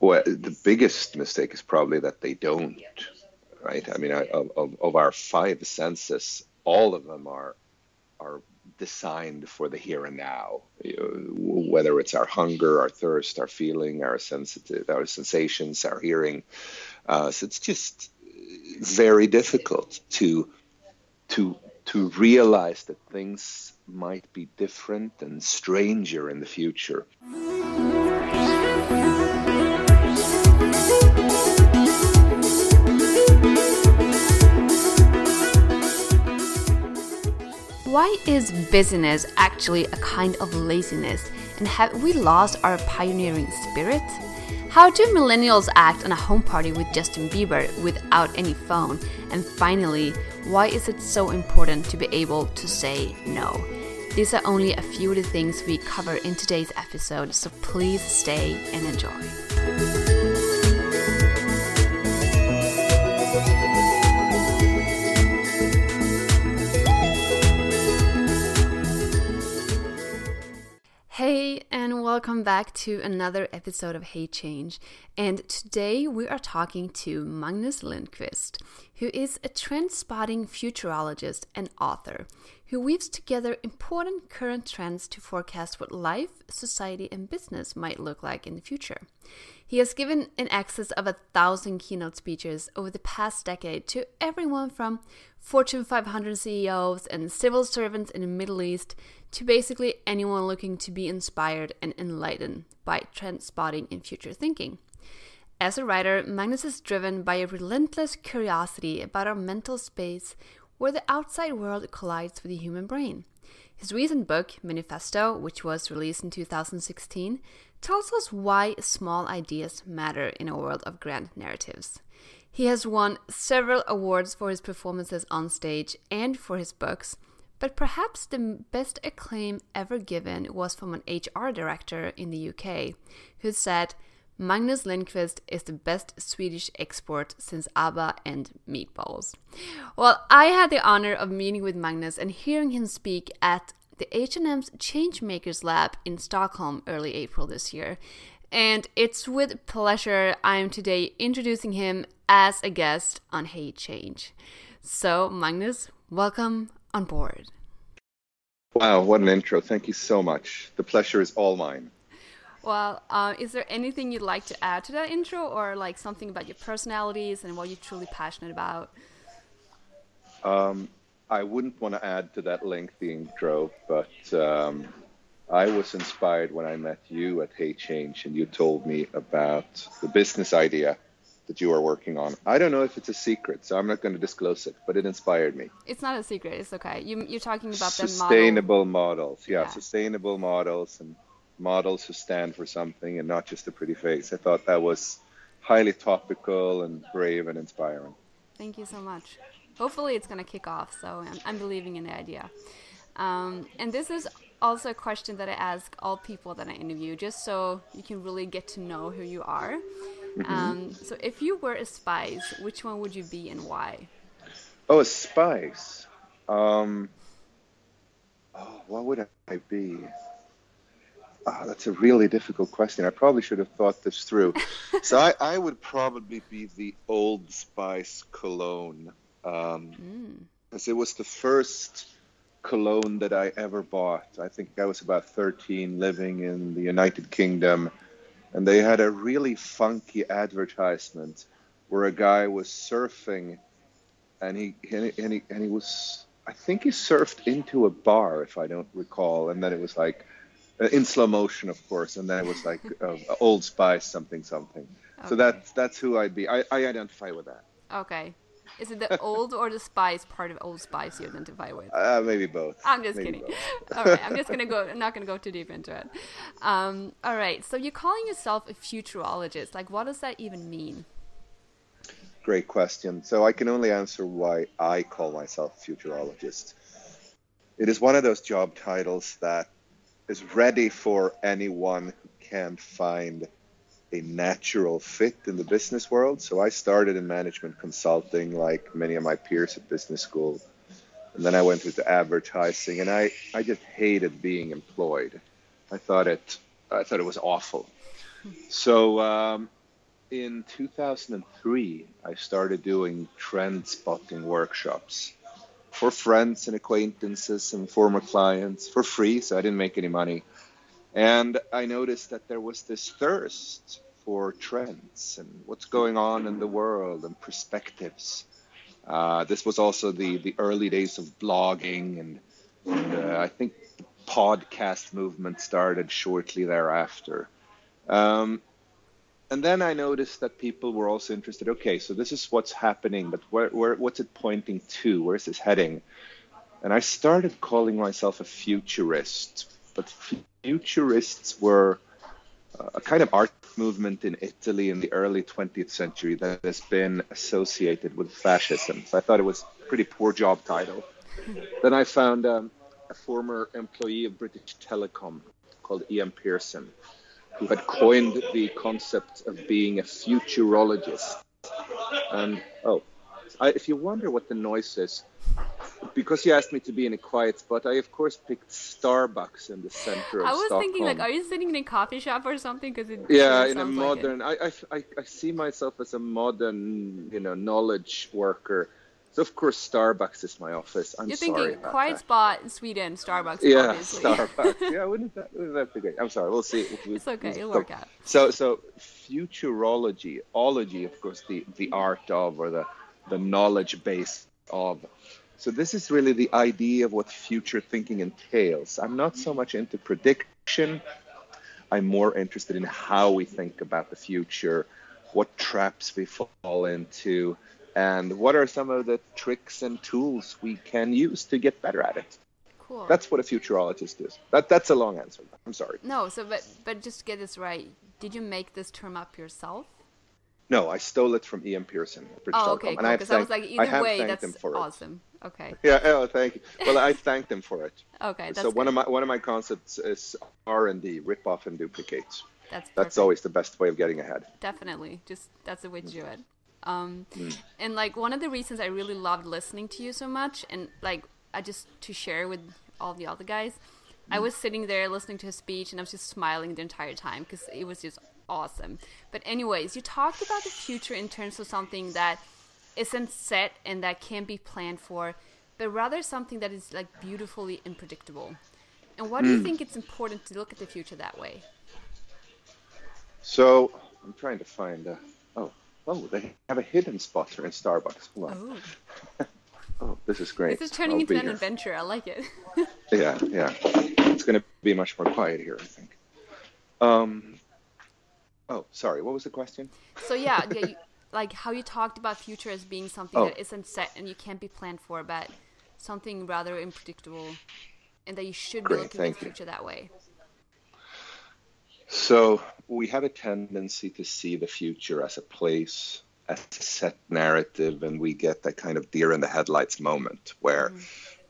well, the biggest mistake is probably that they don't, right? I mean, of, of, of our five senses, all of them are are designed for the here and now. Whether it's our hunger, our thirst, our feeling, our sensitive, our sensations, our hearing. Uh, so it's just very difficult to to to realize that things might be different and stranger in the future. Why is busyness actually a kind of laziness? And have we lost our pioneering spirit? How do millennials act on a home party with Justin Bieber without any phone? And finally, why is it so important to be able to say no? These are only a few of the things we cover in today's episode, so please stay and enjoy. Welcome back to another episode of Hey Change. And today we are talking to Magnus Lindkvist, who is a trend spotting futurologist and author who weaves together important current trends to forecast what life, society, and business might look like in the future. He has given in excess of a thousand keynote speeches over the past decade to everyone from Fortune 500 CEOs and civil servants in the Middle East to basically anyone looking to be inspired and enlightened by trend spotting and future thinking. As a writer, Magnus is driven by a relentless curiosity about our mental space where the outside world collides with the human brain. His recent book, Manifesto, which was released in 2016, tells us why small ideas matter in a world of grand narratives. He has won several awards for his performances on stage and for his books, but perhaps the best acclaim ever given was from an HR director in the UK who said, Magnus Lindkvist is the best Swedish export since ABBA and meatballs. Well, I had the honor of meeting with Magnus and hearing him speak at the H&M's Changemakers Lab in Stockholm early April this year. And it's with pleasure I'm today introducing him as a guest on Hey Change. So, Magnus, welcome on board. Wow, what an intro. Thank you so much. The pleasure is all mine. Well, uh, is there anything you'd like to add to that intro or like something about your personalities and what you're truly passionate about? Um, I wouldn't want to add to that lengthy intro, but um, I was inspired when I met you at Hey Change and you told me about the business idea that you are working on. I don't know if it's a secret, so I'm not going to disclose it, but it inspired me. It's not a secret. It's okay. You, you're talking about the sustainable model. models. Yeah, yeah, sustainable models and models who stand for something and not just a pretty face. I thought that was highly topical and brave and inspiring. Thank you so much. Hopefully, it's going to kick off. So I'm, I'm believing in the idea. Um, and this is also a question that I ask all people that I interview, just so you can really get to know who you are. Mm-hmm. Um, so if you were a spice, which one would you be and why? Oh, a spice. Um, oh, what would I be? Oh, that's a really difficult question. I probably should have thought this through. so I, I, would probably be the Old Spice cologne. Um, mm. Because it was the first cologne that I ever bought. I think I was about 13, living in the United Kingdom. And they had a really funky advertisement where a guy was surfing and he and he, and he, and he was I think he surfed into a bar if I don't recall. And then it was like uh, in slow motion of course. And then it was like uh, Old Spice something something. Okay. so that's that's who I'd be. I, I identify with that. Okay is it the old or the spice part of Old Spice you identify with? Uh, maybe both. I'm just maybe kidding. all right, I'm just gonna go. I'm not gonna go too deep into it. Um, all right, so you're calling yourself a futurologist. Like, what does that even mean? Great question. So I can only answer why I call myself a futurologist. It is one of those job titles that is ready for anyone who can't find a natural fit in the business world. So I started in management consulting, like many of my peers at business school, and then I went into advertising, and I I just hated being employed. I thought it I thought it was awful. So um, in 2003, I started doing trend spotting workshops for friends and acquaintances and former clients for free, so I didn't make any money. And I noticed that there was this thirst for trends and what's going on in the world and perspectives. Uh, this was also the, the early days of blogging, and, and uh, I think the podcast movement started shortly thereafter. Um, and then I noticed that people were also interested. Okay, so this is what's happening, but where, where, what's it pointing to? Where's this heading? And I started calling myself a futurist. But futurists were a kind of art movement in Italy in the early 20th century that has been associated with fascism. So I thought it was a pretty poor job title. then I found um, a former employee of British Telecom called Ian Pearson, who had coined the concept of being a futurologist. And oh, I, if you wonder what the noise is, because you asked me to be in a quiet spot, I of course picked Starbucks in the center of I was Stockholm. thinking, like, are you sitting in a coffee shop or something? Because it yeah, sure in a sounds like modern, I, I, I, see myself as a modern, you know, knowledge worker. So of course Starbucks is my office. I'm You're thinking quiet that. spot in Sweden, Starbucks. Yeah, obviously. Starbucks. yeah, wouldn't that, wouldn't that be great? I'm sorry. We'll see. It's okay, it'll work out. So, so futurology, ology, of course, the the art of or the the knowledge base of. So this is really the idea of what future thinking entails. I'm not so much into prediction. I'm more interested in how we think about the future, what traps we fall into, and what are some of the tricks and tools we can use to get better at it. Cool. That's what a futurologist is. That that's a long answer. I'm sorry. no, so but but just to get this right, did you make this term up yourself? No, I stole it from Ian Pearson. Oh, okay, and cool. I Because I was like, either have way, that's awesome. it. Okay, Yeah, oh, thank you. Well, I thanked them for it. okay, that's so one good. of my one of my concepts is R and D, rip off and duplicate. that's That's always the best way of getting ahead. definitely just that's the way to do it um Mm. and like one of the reasons i really loved listening to you so much and like i just to share with all the other guys Mm. i was sitting there listening to his speech and i was just smiling the entire time because it was just awesome but anyways you talked about the future in terms of something that isn't set and that can't be planned for but rather something that is like beautifully unpredictable and why do you think it's important to look at the future that way So I'm trying to find. A, oh, oh, they have a hidden spot here in Starbucks. Hold on. oh Oh, this is great. this is turning I'll into an here. adventure i like it Yeah, yeah. It's going to be much more quiet here, I think. Um. Oh, sorry. What was the question? So yeah, yeah you, like how you talked about future as being something Oh. that isn't set and you can't be planned for, but something rather unpredictable, and that you should be Great, looking at the you. future that way. So we have a tendency to see the future as a place, as a set narrative, and we get that kind of deer in the headlights moment where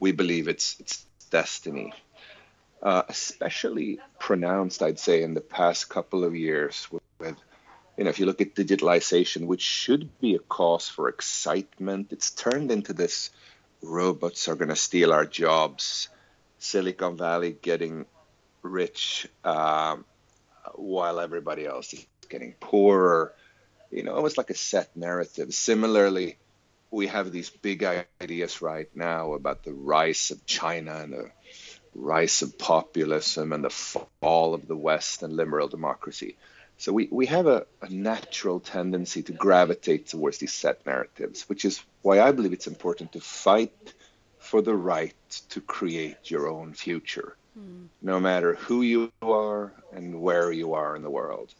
we believe it's it's destiny. Uh, especially pronounced, I'd say, in the past couple of years with, with you know, if you look at digitalization, which should be a cause for excitement, it's turned into this robots are going to steal our jobs, Silicon Valley getting rich um, while everybody else is getting poorer. You know, almost like a set narrative. Similarly, we have these big ideas right now about the rise of China and the rise of populism and the fall of the West and liberal democracy. So we, we have a, a natural tendency to gravitate towards these set narratives, which is why I believe it's important to fight for the right to create your own future, no matter who you are and where you are in the world.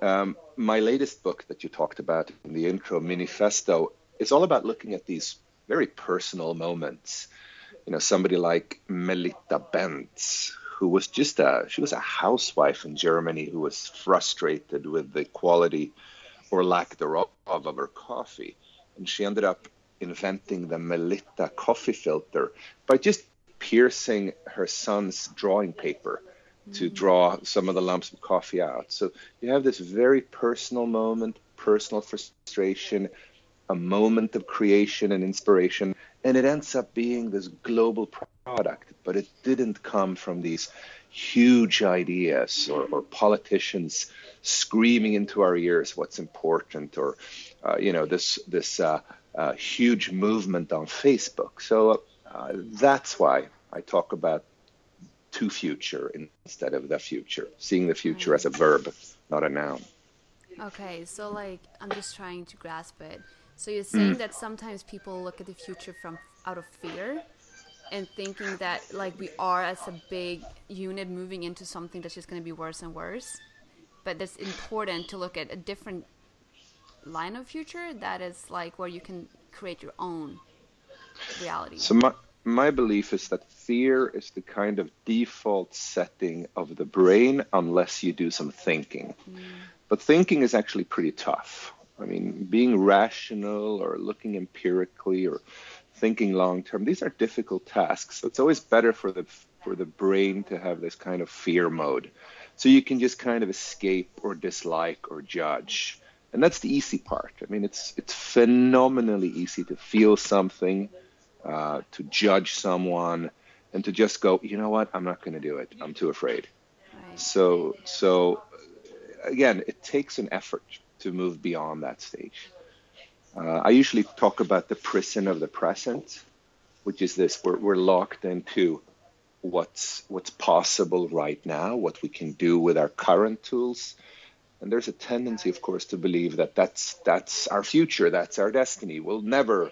Um, my latest book that you talked about in the intro, Manifesto, is all about looking at these very personal moments. You know, somebody like Melitta Bentz, who was just a she was a housewife in Germany who was frustrated with the quality or lack thereof of her coffee, and she ended up inventing the Melitta coffee filter by just piercing her son's drawing paper to mm. draw some of the lumps of coffee out. So you have this very personal moment, personal frustration, a moment of creation and inspiration, and it ends up being this global product. But it didn't come from these huge ideas or, or politicians screaming into our ears what's important or uh, you know this this uh, uh, huge movement on Facebook. So uh, that's why I talk about to future instead of the future, seeing the future as a verb, not a noun. Okay, so like I'm just trying to grasp it. So you're saying mm. that sometimes people look at the future from out of fear and thinking that like we are as a big unit moving into something that's just going to be worse and worse but it's important to look at a different line of future that is like where you can create your own reality so my my belief is that fear is the kind of default setting of the brain unless you do some thinking mm. but thinking is actually pretty tough i mean being rational or looking empirically or thinking long term. These are difficult tasks. So it's always better for the for the brain to have this kind of fear mode. So you can just kind of escape or dislike or judge. And that's the easy part. I mean, it's it's phenomenally easy to feel something, uh, to judge someone, and to just go, you know what, I'm not going to do it. I'm too afraid. So so again, it takes an effort to move beyond that stage. Uh, I usually talk about the prison of the present, which is this: we're, we're locked into what's what's possible right now, what we can do with our current tools, and there's a tendency, of course, to believe that that's that's our future, that's our destiny. We'll never,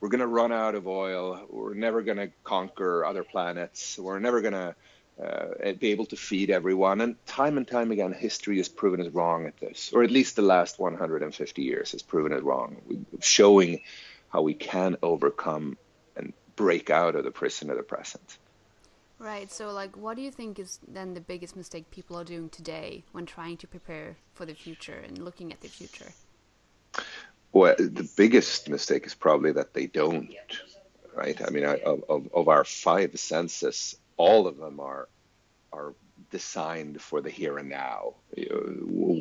we're going to run out of oil. We're never going to conquer other planets. We're never going to uh, be able to feed everyone. And time and time again, history has proven us wrong at this, or at least the last 150 years has proven it wrong, showing how we can overcome and break out of the prison of the present. Right. So, like, what do you think is then the biggest mistake people are doing today when trying to prepare for the future and looking at the future? Well, the biggest mistake is probably that they don't. Right. I mean, of, of, of our five senses, all of them are are designed for the here and now.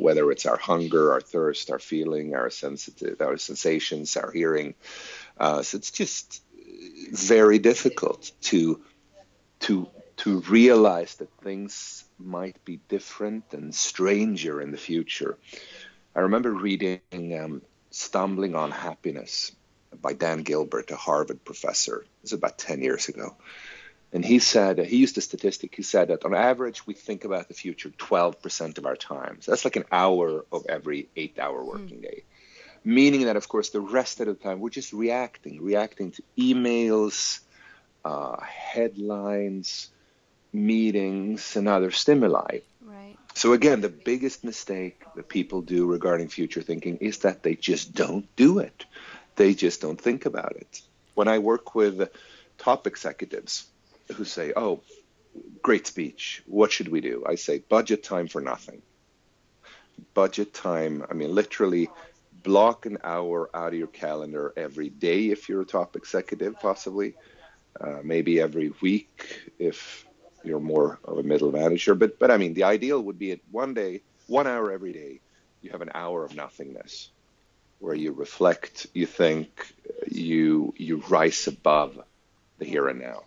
Whether it's our hunger, our thirst, our feeling, our sensitive, our sensations, our hearing. Uh, so it's just very difficult to to to realize that things might be different and stranger in the future. I remember reading um, "Stumbling on Happiness" by Dan Gilbert, a Harvard professor. It was about ten years ago and he said, he used a statistic. He said that on average, we think about the future 12% of our time. So that's like an hour of every eight hour working mm. day. Meaning that, of course, the rest of the time we're just reacting, reacting to emails, uh, headlines, meetings, and other stimuli. Right. So, again, the biggest mistake that people do regarding future thinking is that they just don't do it. They just don't think about it. When I work with top executives, who say, "Oh, great speech. What should we do?" I say, "Budget time for nothing." Budget time. I mean, literally, block an hour out of your calendar every day if you're a top executive, possibly, uh, maybe every week if you're more of a middle manager. But but I mean, the ideal would be at one day, one hour every day. You have an hour of nothingness, where you reflect, you think, you you rise above the here and now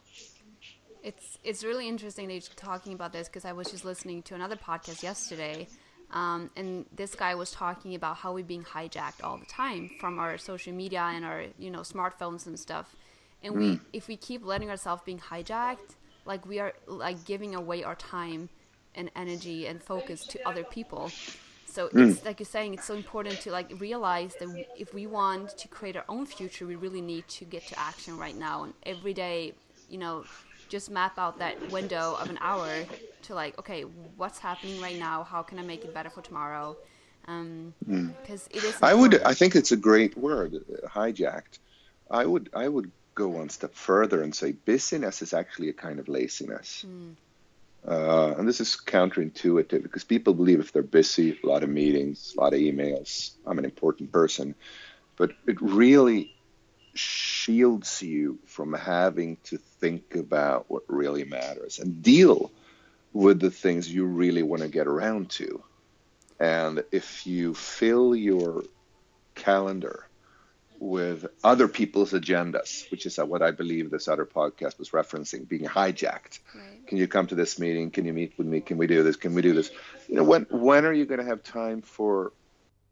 it's it's really interesting that you're talking about this because I was just listening to another podcast yesterday, um, and this guy was talking about how we're being hijacked all the time from our social media and our you know smartphones and stuff, and mm. we if we keep letting ourselves being hijacked, like we are like giving away our time and energy and focus to other people. So mm. it's like you're saying, it's so important to like realize that if we want to create our own future, we really need to get to action right now and every day, you know, just map out that window of an hour to like, okay, what's happening right now? How can I make it better for tomorrow? Because um, mm. it is. I would. I think it's a great word, hijacked. I would. I would go one step further and say busyness is actually a kind of laziness. Mm. Uh, and this is counterintuitive because people believe if they're busy, a lot of meetings, a lot of emails, I'm an important person. But it really shields you from having to think about what really matters and deal with the things you really want to get around to. And if you fill your calendar with other people's agendas, which is what I believe this other podcast was referencing, being hijacked. Right. Can you come to this meeting? Can you meet with me? Can we do this? Can we do this? You know, when when are you going to have time for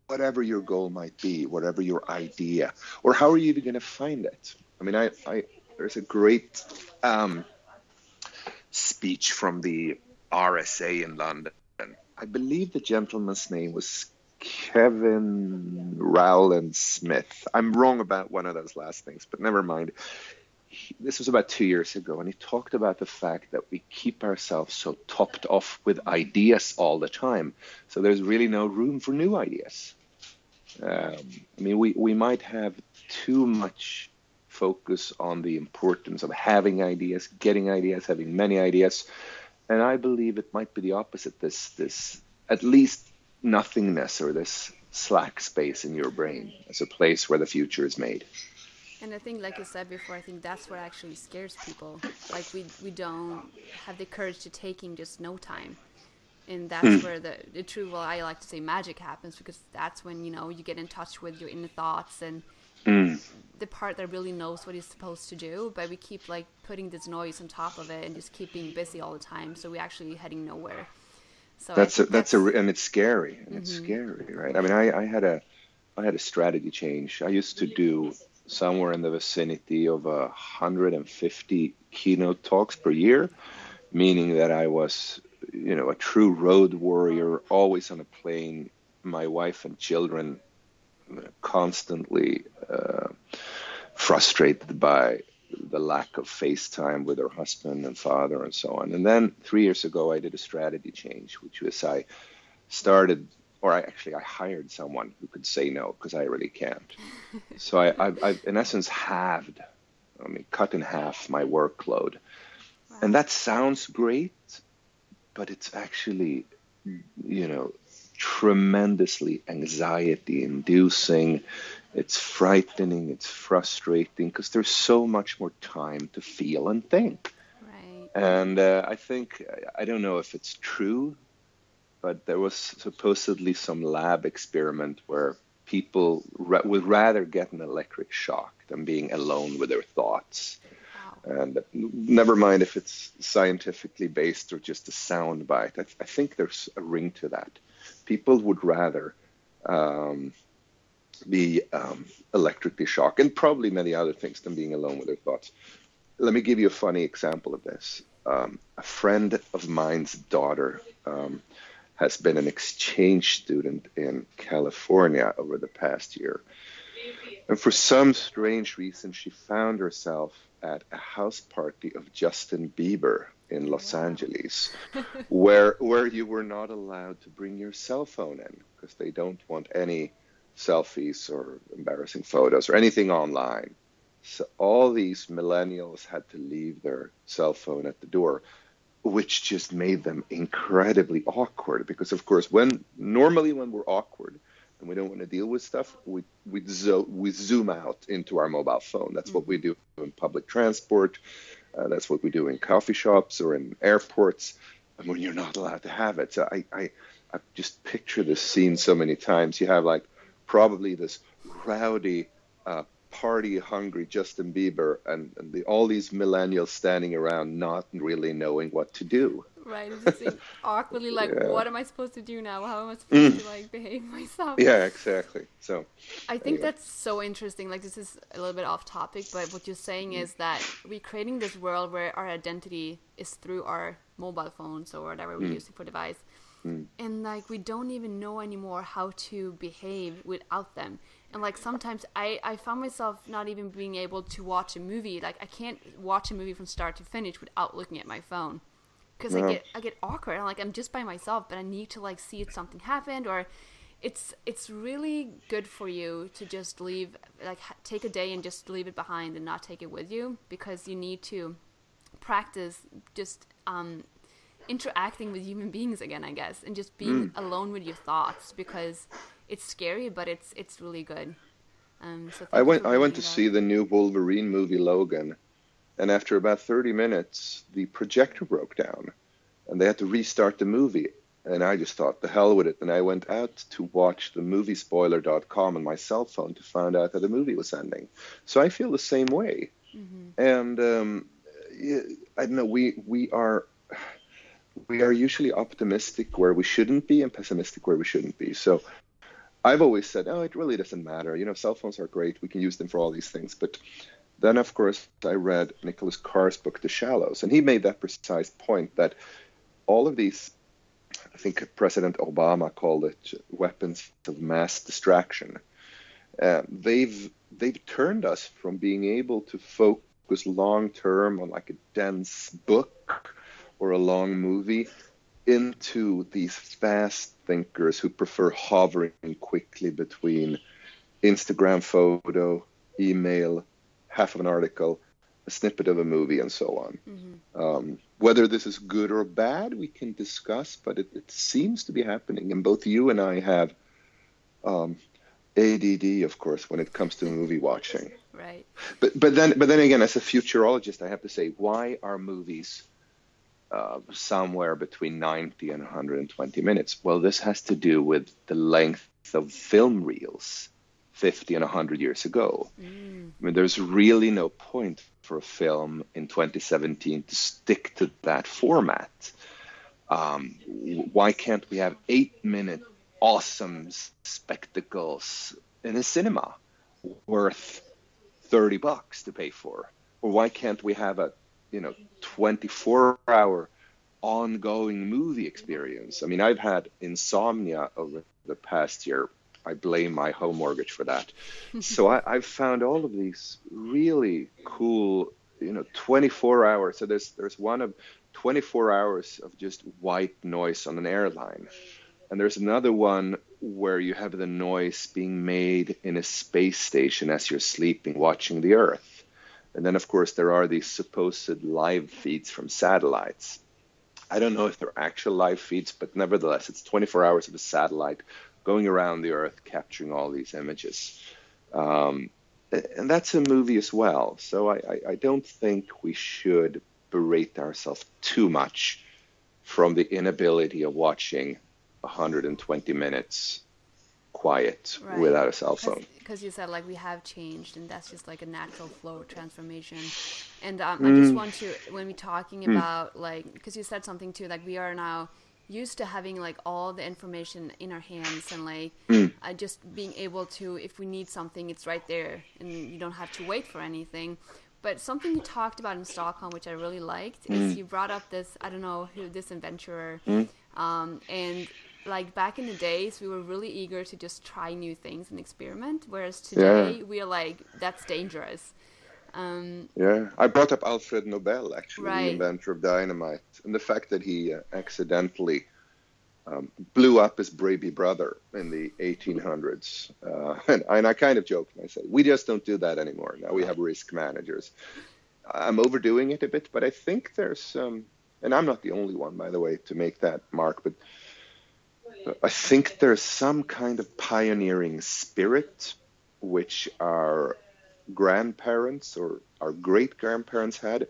whatever your goal might be, whatever your idea, or how are you even going to find it? I mean, I, I there's a great um, speech from the RSA in London. I believe the gentleman's name was Kevin Rowland Smith. I'm wrong about one of those last things, but never mind. He, this was about two years ago, and he talked about the fact that we keep ourselves so topped off with ideas all the time. So there's really no room for new ideas. Um, I mean, we, we might have too much focus on the importance of having ideas, getting ideas, having many ideas. And I believe it might be the opposite. This this at least nothingness or this slack space in your brain as a place where the future is made. And I think, like you said before, I think that's what actually scares people. Like we we don't have the courage to taking just no time, and that's mm. where the the true well I like to say magic happens because that's when you know you get in touch with your inner thoughts and mm. the part that really knows what he's supposed to do. But we keep like putting this noise on top of it and just keep being busy all the time, so we're actually heading nowhere. So that's a, that's, that's a and it's scary and mm-hmm. it's scary, right? I mean, I, I had a I had a strategy change. I used to do somewhere in the vicinity of a 150 keynote talks per year, meaning that I was, you know, a true road warrior, always on a plane. My wife and children constantly uh, frustrated by the lack of FaceTime with her husband and father and so on. And then three years ago, I did a strategy change, which was I started, or I actually I hired someone who could say no because I really can't. so I, I, I, in essence, halved, I mean, cut in half my workload. Wow. And that sounds great, but it's actually, you know, tremendously anxiety inducing it's frightening, it's frustrating because there's so much more time to feel and think. Right. And uh, I think, I don't know if it's true, but there was supposedly some lab experiment where people ra- would rather get an electric shock than being alone with their thoughts. Wow. And never mind if it's scientifically based or just a sound bite. I, th- I think there's a ring to that. People would rather um, be um, electrically shocked, and probably many other things than being alone with their thoughts. Let me give you a funny example of this. Um, a friend of mine's daughter um, has been an exchange student in California over the past year. And for some strange reason, she found herself at a house party of Justin Bieber in Los wow. Angeles, where where you were not allowed to bring your cell phone in because they don't want any selfies or embarrassing photos or anything online. So all these millennials had to leave their cell phone at the door, which just made them incredibly awkward. Because of course, when normally when we're awkward and we don't want to deal with stuff, we we, zo- we zoom out into our mobile phone. That's mm-hmm. what we do in public transport. Uh, that's what we do in coffee shops or in airports. And when you're not allowed to have it, so I I, I just picture this scene so many times. You have like probably this rowdy, uh, party hungry Justin Bieber and, and the, all these millennials standing around not really knowing what to do. Right, just awkwardly like, yeah. what am I supposed to do now? How am I supposed mm. to like behave myself? Yeah, exactly. So I think anyway. that's so interesting. Like this is a little bit off topic, but what you're saying mm. is that we're creating this world where our identity is through our mobile phones or whatever we're mm. using for device. Mm. And like we don't even know anymore how to behave without them. And like sometimes I I found myself not even being able to watch a movie. Like I can't watch a movie from start to finish without looking at my phone. No. I get I get awkward. I'm like I'm just by myself, but I need to like see if something happened or it's it's really good for you to just leave like take a day and just leave it behind and not take it with you because you need to practice just um, interacting with human beings again, I guess, and just being mm. alone with your thoughts because it's scary, but it's it's really good. Um, so I went I went to that. see the new Wolverine movie Logan, and after about thirty minutes, the projector broke down, and they had to restart the movie. and I just thought, the hell with it. And I went out to watch the moviespoiler.com on my cell phone to find out that the movie was ending. So I feel the same way. Mm-hmm. And um, I don't know, we, we are we are usually optimistic where we shouldn't be and pessimistic where we shouldn't be. So I've always said, oh, it really doesn't matter. You know, cell phones are great. We can use them for all these things. But then, of course, I read Nicholas Carr's book, The Shallows, and he made that precise point that all of these, I think President Obama called it weapons of mass distraction. Uh, they've they've turned us from being able to focus long term on like a dense book or a long movie into these fast thinkers who prefer hovering quickly between Instagram photo, email, half of an article, a snippet of a movie, and so on. Mm-hmm. Um, whether this is good or bad, we can discuss, but it, it, seems to be happening. And both you and I have um, ADD, of course, when it comes to movie watching. Right. But but then but then again, as a futurologist, I have to say, why are movies uh, somewhere between 90 and 120 minutes. Well, this has to do with the length of film reels 50 and 100 years ago. Mm. I mean, there's really no point for a film in 2017 to stick to that format. Um, why can't we have eight minute awesome spectacles in a cinema worth 30 bucks to pay for? Or why can't we have a you know 24 hour ongoing movie experience. I mean, I've had insomnia over the past year. I blame my home mortgage for that. so I, have found all of these really cool, you know, 24 hours. So there's there's one of 24 hours of just white noise on an airline, and there's another one where you have the noise being made in a space station as you're sleeping, watching the Earth. And then, of course, there are these supposed live feeds from satellites. I don't know if they're actual live feeds, but nevertheless, it's 24 hours of a satellite going around the Earth capturing all these images. Um, and that's a movie as well. So I, I, I don't think we should berate ourselves too much from the inability of watching 120 minutes quiet right. without a cell phone. Because you said like we have changed, and that's just like a natural flow transformation. And um, mm. I just want to when we're talking mm. about like because you said something too like we are now used to having like all the information in our hands and like mm. uh, just being able to if we need something it's right there and you don't have to wait for anything but something you talked about in stockholm which i really liked is mm. you brought up this i don't know who this adventurer mm. um, and like back in the days we were really eager to just try new things and experiment whereas today yeah. we're like that's dangerous. Um, yeah. I brought up alfred nobel actually right. the inventor of dynamite and the fact that he uh, accidentally um, blew up his baby brother in the 1800s uh, and, and, i kind of joked and i said we just don't do that anymore. Now we have risk managers. I'm overdoing it a bit but i think there's um, and i'm not the only one by the way to make that mark but I think there's some kind of pioneering spirit which our grandparents or our great grandparents had.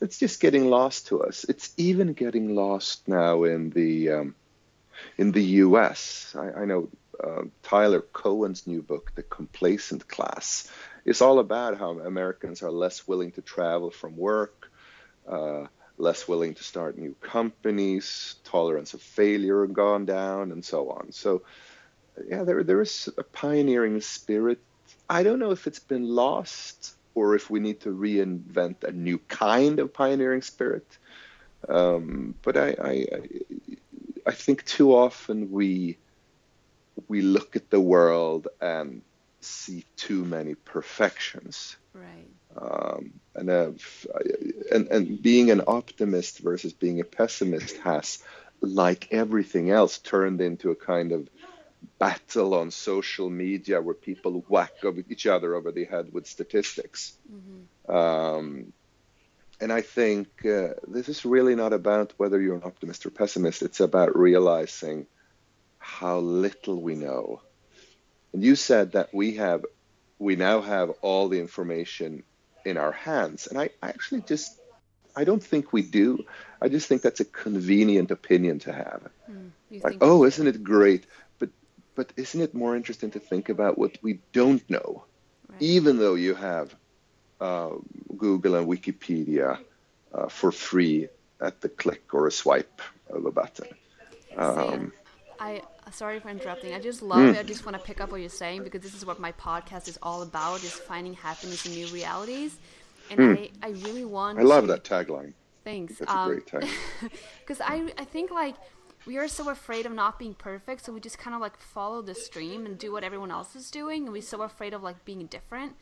It's just getting lost to us. It's even getting lost now in the um, in the U.S. I, I know uh, Tyler Cowen's new book, The Complacent Class, is all about how Americans are less willing to travel from work. Uh, less willing to start new companies, tolerance of failure gone down, and so on. So, yeah, there there is a pioneering spirit. I don't know if it's been lost or if we need to reinvent a new kind of pioneering spirit. Um, but I, I I think too often we we look at the world and see too many perfections. Right. Um, and, uh, and and being an optimist versus being a pessimist has, like everything else, turned into a kind of battle on social media where people whack each other over the head with statistics. Mm-hmm. Um, and I think uh, this is really not about whether you're an optimist or pessimist. It's about realizing how little we know. And you said that we have, we now have all the information in our hands. And I, I actually just I don't think we do. I just think that's a convenient opinion to have. Mm, Like, oh, isn't it great? But but isn't it more interesting to think about what we don't know? Right. Even though you have uh, Google and Wikipedia uh, for free at the click or a swipe of a button. Um, I sorry for interrupting. I just love hmm. it. I just want to pick up what you're saying because this is what my podcast is all about: is finding happiness in new realities. And hmm. I, I really want. I love to- that tagline. Thanks. That's a um, great tagline. Because I, I think like we are so afraid of not being perfect, so we just kind of like follow the stream and do what everyone else is doing, and we're so afraid of like being different.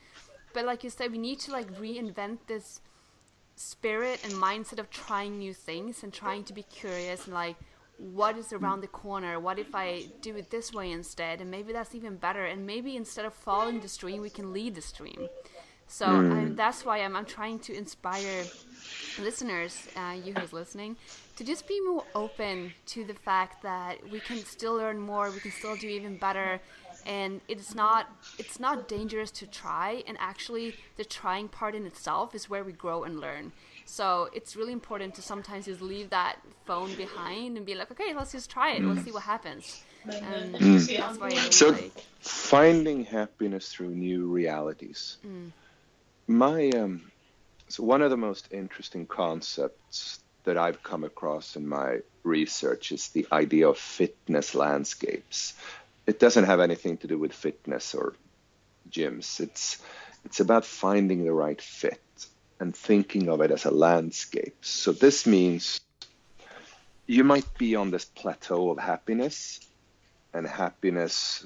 But like you said, we need to like reinvent this spirit and mindset of trying new things and trying to be curious and like what is around the corner? What if i do it this way instead? And maybe that's even better. And maybe instead of following the stream we can lead the stream. So I, that's why I'm, I'm trying to inspire listeners, uh, you who's listening, to just be more open to the fact that we can still learn more, we can still do even better, and it's not it's not dangerous to try. And actually, the trying part in itself is where we grow and learn. So it's really important to sometimes just leave that phone behind and be like, okay, let's just try it. Let's see what happens. And that's why So, like. finding happiness through new realities. My um, so one of the most interesting concepts that I've come across in my research is the idea of fitness landscapes. It doesn't have anything to do with fitness or gyms. It's it's about finding the right fit and thinking of it as a landscape. So this means you might be on this plateau of happiness, and happiness,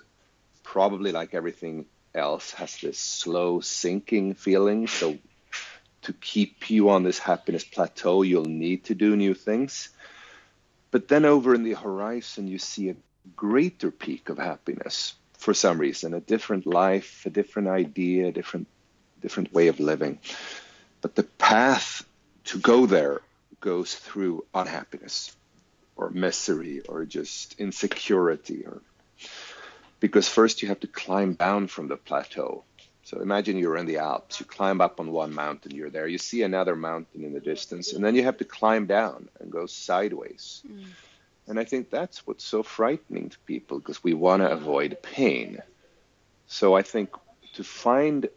probably like everything else, has this slow sinking feeling. So to keep you on this happiness plateau, you'll need to do new things. But then over in the horizon, you see a greater peak of happiness for some reason, a different life, a different idea, a different different way of living. But the path to go there goes through unhappiness or misery or just insecurity or because first you have to climb down from the plateau. So imagine you're in the Alps, you climb up on one mountain, you're there, you see another mountain in the distance, and then you have to climb down and go sideways. Mm. And I think that's what's so frightening to people because we want to avoid pain. So I think to find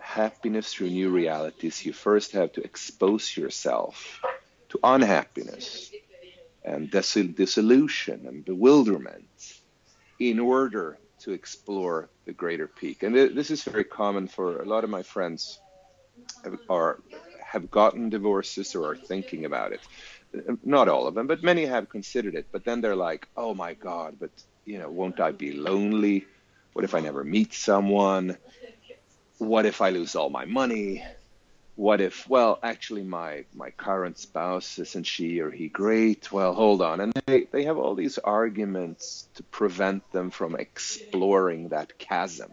happiness through new realities, you first have to expose yourself to unhappiness and dis- disillusion and bewilderment in order to explore the greater peak. And th- this is very common for a lot of my friends have, are have gotten divorces or are thinking about it. Not all of them, but many have considered it. But then they're like, "Oh my God! But you know, won't I be lonely? What if I never meet someone? What if I lose all my money? What if, well, actually, my my current spouse isn't she or he great? Well, hold on, and they they have all these arguments to prevent them from exploring that chasm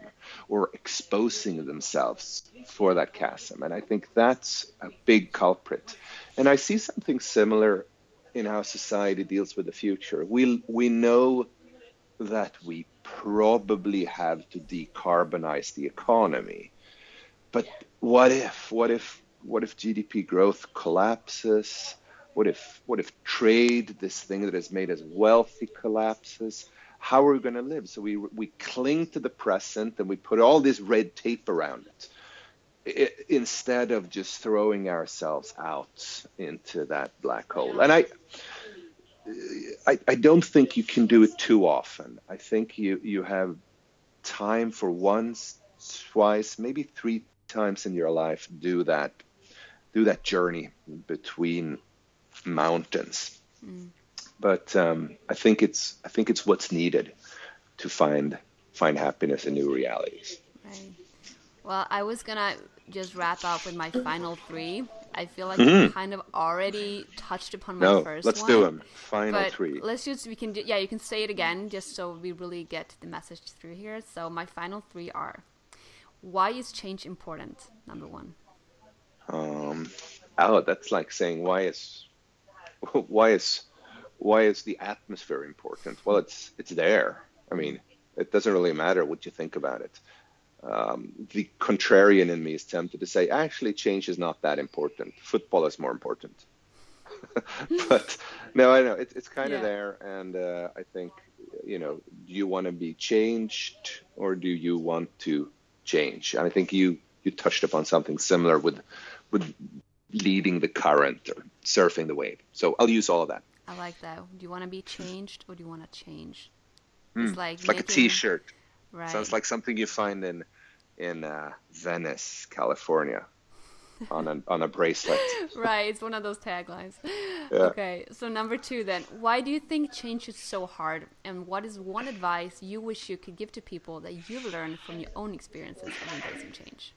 or exposing themselves for that chasm, and I think that's a big culprit. And I see something similar in how society deals with the future. We we know that we probably have to decarbonize the economy. But what if what if what if GDP growth collapses? What if what if trade, this thing that has made us wealthy, collapses? How are we going to live? So we we cling to the present and we put all this red tape around it, i instead of just throwing ourselves out into that black hole. And I, I I don't think you can do it too often. I think you you have time for once, twice, maybe three times in your life do that do that journey between mountains. But um, I think it's I think it's what's needed to find find happiness in new realities. Right. Well, I was gonna just wrap up with my final three. I feel like Mhm. you kind of already touched upon my No, first let's one. do them. Final But three. let's just we can do, yeah you can say it again just so we really get the message through here. So my final three are: Why is change important? Number one. Um, oh, that's like saying why is why is why is the atmosphere important? Well, it's it's there. I mean, it doesn't really matter what you think about it. Um, the contrarian in me is tempted to say, actually, change is not that important. Football is more important. but no, I know it, it's kind of there, and uh, I think you know, do you want to be changed or do you want to change? And I think you you touched upon something similar with with leading the current or surfing the wave. So I'll use all of that. I like that. Do you want to be changed or do you want to change? Mm. It's like, it's like a T-shirt. Right. Sounds like something you find in in uh, Venice, California on a on a bracelet. right, it's one of those taglines. Yeah. Okay, so number two then, why do you think change is so hard, and what is one advice you wish you could give to people that you've learned from your own experiences of embracing change?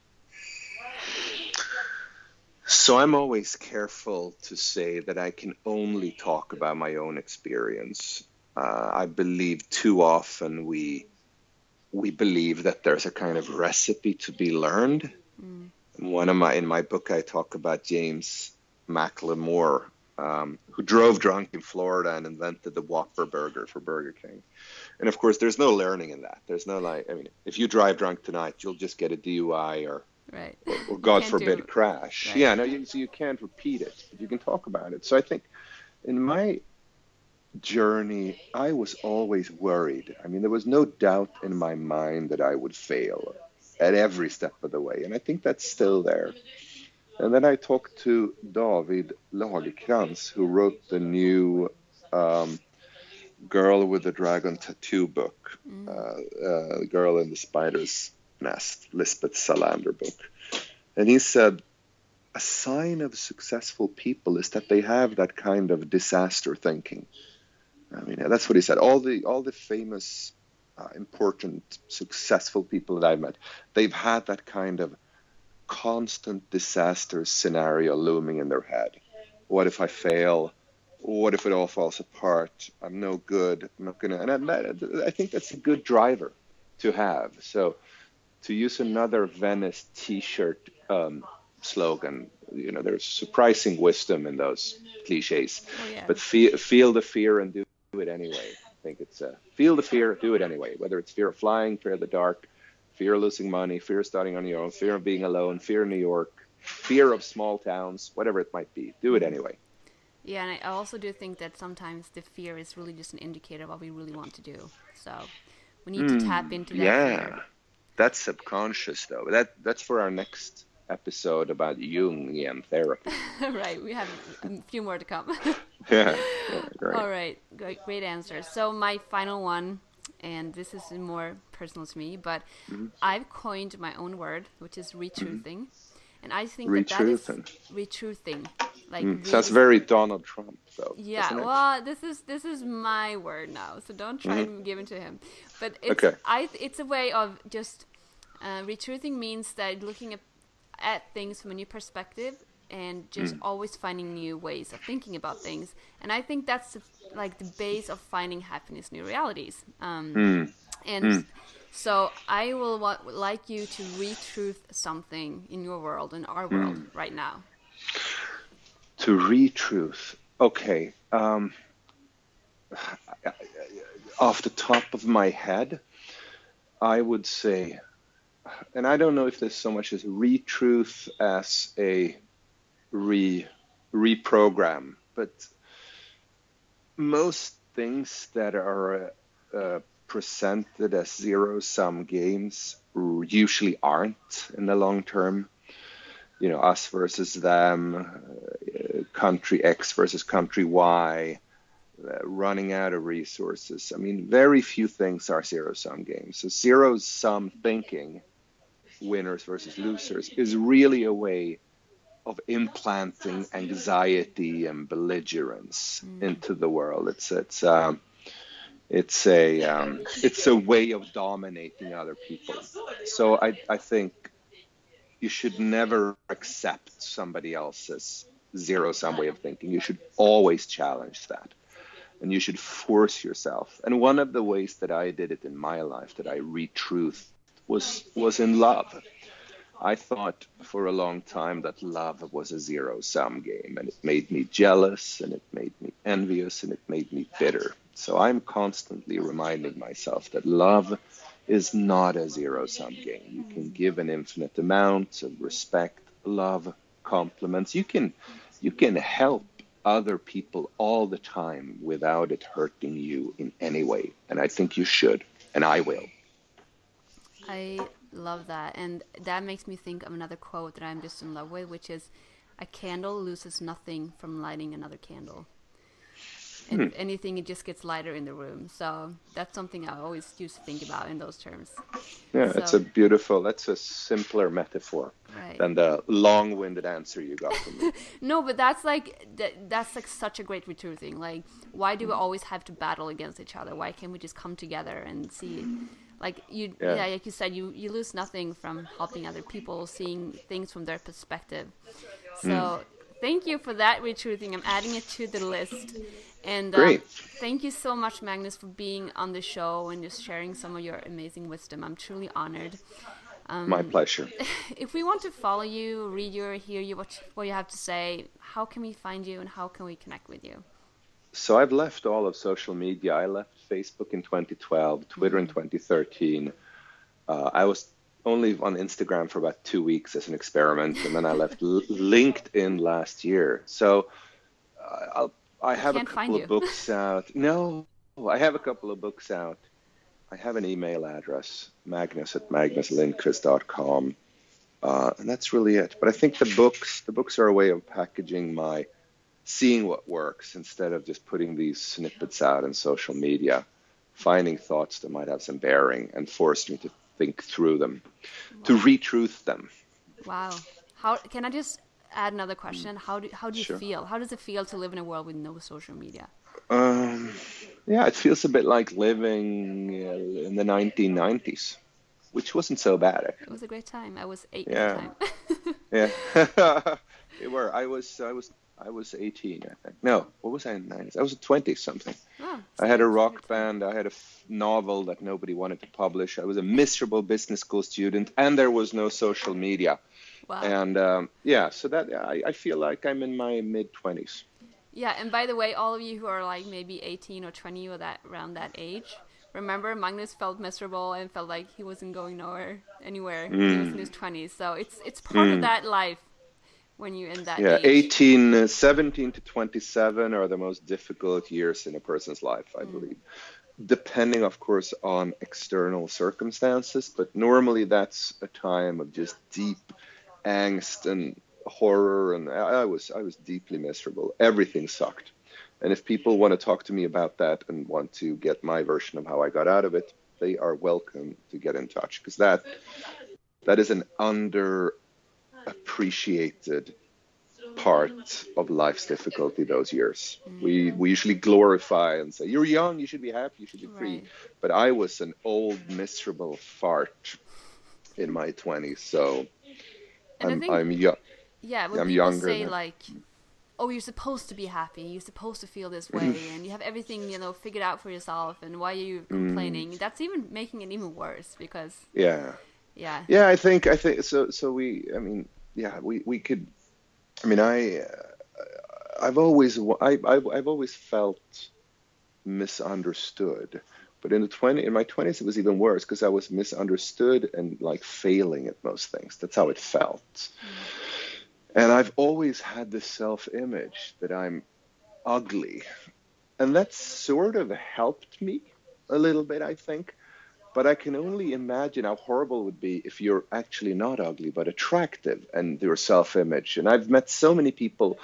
So I'm always careful to say that I can only talk about my own experience. Uh, I believe too often we we believe that there's a kind of recipe to be learned. Mm one of my in my book I talk about James McLamore, um, who drove drunk in Florida and invented the Whopper burger for Burger King. And of course, there's no learning in that. There's no like, I mean, if you drive drunk tonight, you'll just get a DUI or, right. or, or God forbid, crash. Right. Yeah, no, you, so you can't repeat it, but you can talk about it. So I think in my journey, I was always worried. I mean, there was no doubt in my mind that I would fail at every step of the way. And I think that's still there. And then I talked to David Lagercrantz, who wrote the new um, Girl with the Dragon Tattoo book, mm. uh, uh, Girl in the Spider's Nest, Lisbeth Salander book. And he said, a sign of successful people is that they have that kind of disaster thinking. I mean, that's what he said. All the all the famous uh, important, successful people that I've met, they've had that kind of constant disaster scenario looming in their head. What if I fail? What if it all falls apart? I'm no good. I'm not gonna. And I, I think that's a good driver to have. So, to use another Venice T-shirt um, slogan, you know, there's surprising wisdom in those cliches. Oh, yeah. But feel, feel the fear and do it anyway I think it's uh, feel the fear, do it anyway. Whether it's fear of flying, fear of the dark, fear of losing money, fear of starting on your own, fear of being alone, fear of New York, fear of small towns, whatever it might be, do it anyway. Yeah, and I also do think that sometimes the fear is really just an indicator of what we really want to do. So we need mm, to tap into that. Yeah, fear. that's subconscious though. That that's for our next episode about Jungian therapy. right, we have a few more to come. yeah, yeah, great. All right, great, great answer. So my final one, and this is more personal to me, but mm-hmm. I've coined my own word, which is retruthing. Mm-hmm. And I think that, that is retruthing. Like mm, sounds very Donald Trump, though. Yeah, well, this is this is my word now, so don't try mm-hmm. to give it to him. But it's okay. I it's a way of just uh, retruthing means that looking at at things from a new perspective and just mm. always finding new ways of thinking about things. And I think that's like the base of finding happiness, new realities. Um, mm. And mm. so I will wa- like you to retruth something in your world, in our world hmm. right now. To retruth. Okay. Um, off the top of my head, I would say and I don't know if there's so much as retruth as a re reprogram, but most things that are uh, presented as zero sum games usually aren't in the long term. You know, us versus them, uh, country X versus country Y, uh, running out of resources. I mean, very few things are zero sum games. So, zero sum thinking winners versus losers is really a way of implanting anxiety and belligerence mm. into the world. It's it's um, it's a um, it's a way of dominating other people. So I I think you should never accept somebody else's zero sum way of thinking. You should always challenge that. And you should force yourself. And one of the ways that I did it in my life, that I retruth was was in love. I thought for a long time that love was a zero sum game and it made me jealous and it made me envious and it made me bitter. So I'm constantly reminding myself that love is not a zero sum game. You can give an infinite amount of respect, love, compliments. You can you can help other people all the time without it hurting you in any way. And I think you should, and I will. I love that. And that makes me think of another quote that I'm just in love with, which is a candle loses nothing from lighting another candle. If hmm. anything, it just gets lighter in the room. So that's something I always used to think about in those terms. Yeah, so, it's a beautiful, that's a simpler metaphor right. than the long winded answer you got from me. no, but that's like, that, that's like such a great thing. Like, why do we always have to battle against each other? Why can't we just come together and see? Like you, yeah. yeah, like you said, you you lose nothing from helping other people, seeing things from their perspective. So mm. thank you for that retruthing. I'm adding it to the list. And um, thank you so much, Magnus, for being on the show and just sharing some of your amazing wisdom. I'm truly honored. Um, My pleasure. If we want to follow you, read you, or hear you, what, what you have to say, how can we find you and how can we connect with you? So I've left all of social media. I left Facebook in 2012, Twitter in 2013. Uh, I was only on Instagram for about two weeks as an experiment, and then I left LinkedIn last year. So uh, I'll I have a couple of books out. No, I have a couple of books out. I have an email address, magnus at magnuslindkvist.com. Uh, and that's really it. But I think the books, the books are a way of packaging my seeing what works instead of just putting these snippets out in social media, finding thoughts that might have some bearing and forced me to think through them, wow. to retruth them. Wow. How can I just add another question. How do how do you sure. feel? How does it feel to live in a world with no social media? Um, yeah, it feels a bit like living in the 1990s, which wasn't so bad. It was a great time. I was eight yeah. at the time. yeah, it were. I was I was I was 18, I think. No, what was I in the 90s? I was 20 something. Oh, I had a rock band. I had a f- novel that nobody wanted to publish. I was a miserable business school student, and there was no social media. Wow. And um, yeah, so that I, I feel like I'm in my mid 20s. Yeah, and by the way, all of you who are like maybe 18 or 20 or that around that age, remember Magnus felt miserable and felt like he wasn't going nowhere anywhere. Mm. He was in his 20s, so it's it's part mm. of that life when you're in that yeah age. 18 uh, 17 to 27 are the most difficult years in a person's life i mm. believe depending of course on external circumstances but normally that's a time of just deep angst and horror and I, I was I was deeply miserable. Everything sucked. And if people want to talk to me about that and want to get my version of how I got out of it, they are welcome to get in touch because that that is an underappreciated part of life's difficulty those years. We we usually glorify and say you're young, you should be happy, you should be free. Right. But I was an old miserable fart in my 20s, so and I'm, think, I'm young. Yeah, when I'm younger say than... like, "Oh, you're supposed to be happy. You're supposed to feel this way, and you have everything you know figured out for yourself. And why are you mm. complaining?" Mm. That's even making it even worse because. Yeah. Yeah. Yeah, I think I think so. So we, I mean, yeah, we we could. I mean, I, uh, I've always I I've, I've always felt misunderstood but in the 20 in my 20s it was even worse because I was misunderstood and like failing at most things. That's how it felt. And I've always had this self-image that I'm ugly. And that sort of helped me a little bit, I think. But I can only imagine how horrible it would be if you're actually not ugly but attractive and your self-image. And I've met so many people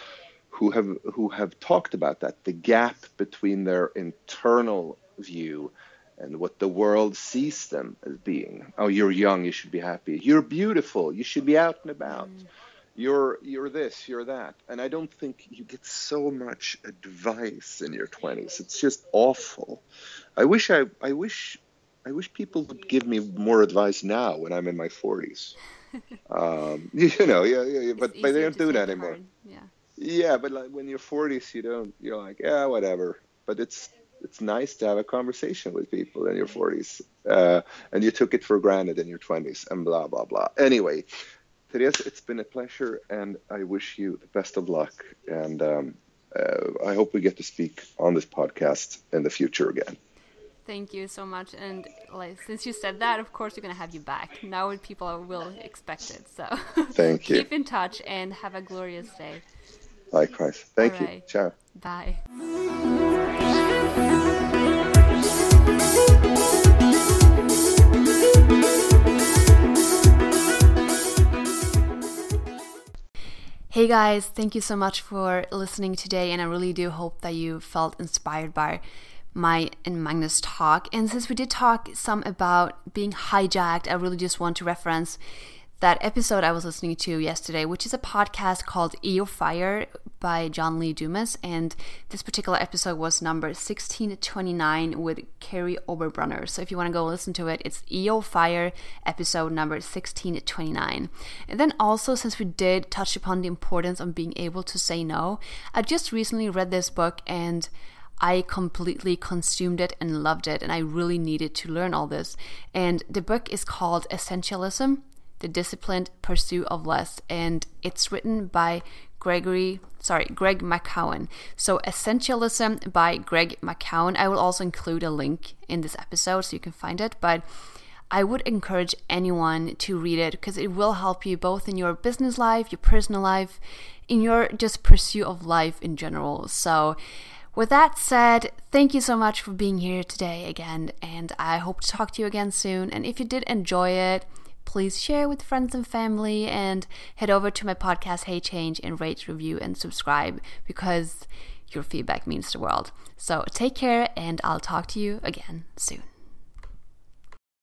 who have who have talked about that the gap between their internal view and what the world sees them as being. Oh, you're young, you should be happy. You're beautiful, you should be out and about. Mm. You're you're this, you're that. And I don't think you get so much advice in your 20s. It's just awful. I wish I I wish I wish people would give me more advice now when I'm in my 40s. um, you know, yeah, yeah, but, but they don't do that anymore. Yeah. Yeah, but like when you're 40s, you don't. You're like, yeah, whatever. But it's it's nice to have a conversation with people in your 40s, uh, and you took it for granted in your 20s, and blah blah blah. Anyway, Therese, it's been a pleasure, and I wish you the best of luck, and um, uh, I hope we get to speak on this podcast in the future again. Thank you so much. And like, since you said that, of course, we're going to have you back. Now people will expect it. So thank you. Keep in touch and have a glorious day. Likewise. Thank All you. Right. Ciao. Bye. Hey guys, thank you so much for listening today, and I really do hope that you felt inspired by my and Magnus talk. And since we did talk some about being hijacked, I really just want to reference that episode I was listening to yesterday, which is a podcast called EO Fire by John Lee Dumas. And this particular episode was number 1629 with Kary Oberbrunner. So if you want to go listen to it, it's EO Fire episode number 1629. And then also, since we did touch upon the importance of being able to say no, I just recently read this book and I completely consumed it and loved it, and I really needed to learn all this. And the book is called Essentialism The Disciplined Pursuit of Less, and it's written by Gregory, sorry, Greg McKeown. So, Essentialism by Greg McKeown. I will also include a link in this episode so you can find it, but I would encourage anyone to read it because it will help you both in your business life, your personal life, in your just pursuit of life in general. So, with that said, thank you so much for being here today again, and I hope to talk to you again soon. And if you did enjoy it, please share with friends and family and head over to my podcast, Hey Change, and rate, review, and subscribe because your feedback means the world. So take care, and I'll talk to you again soon.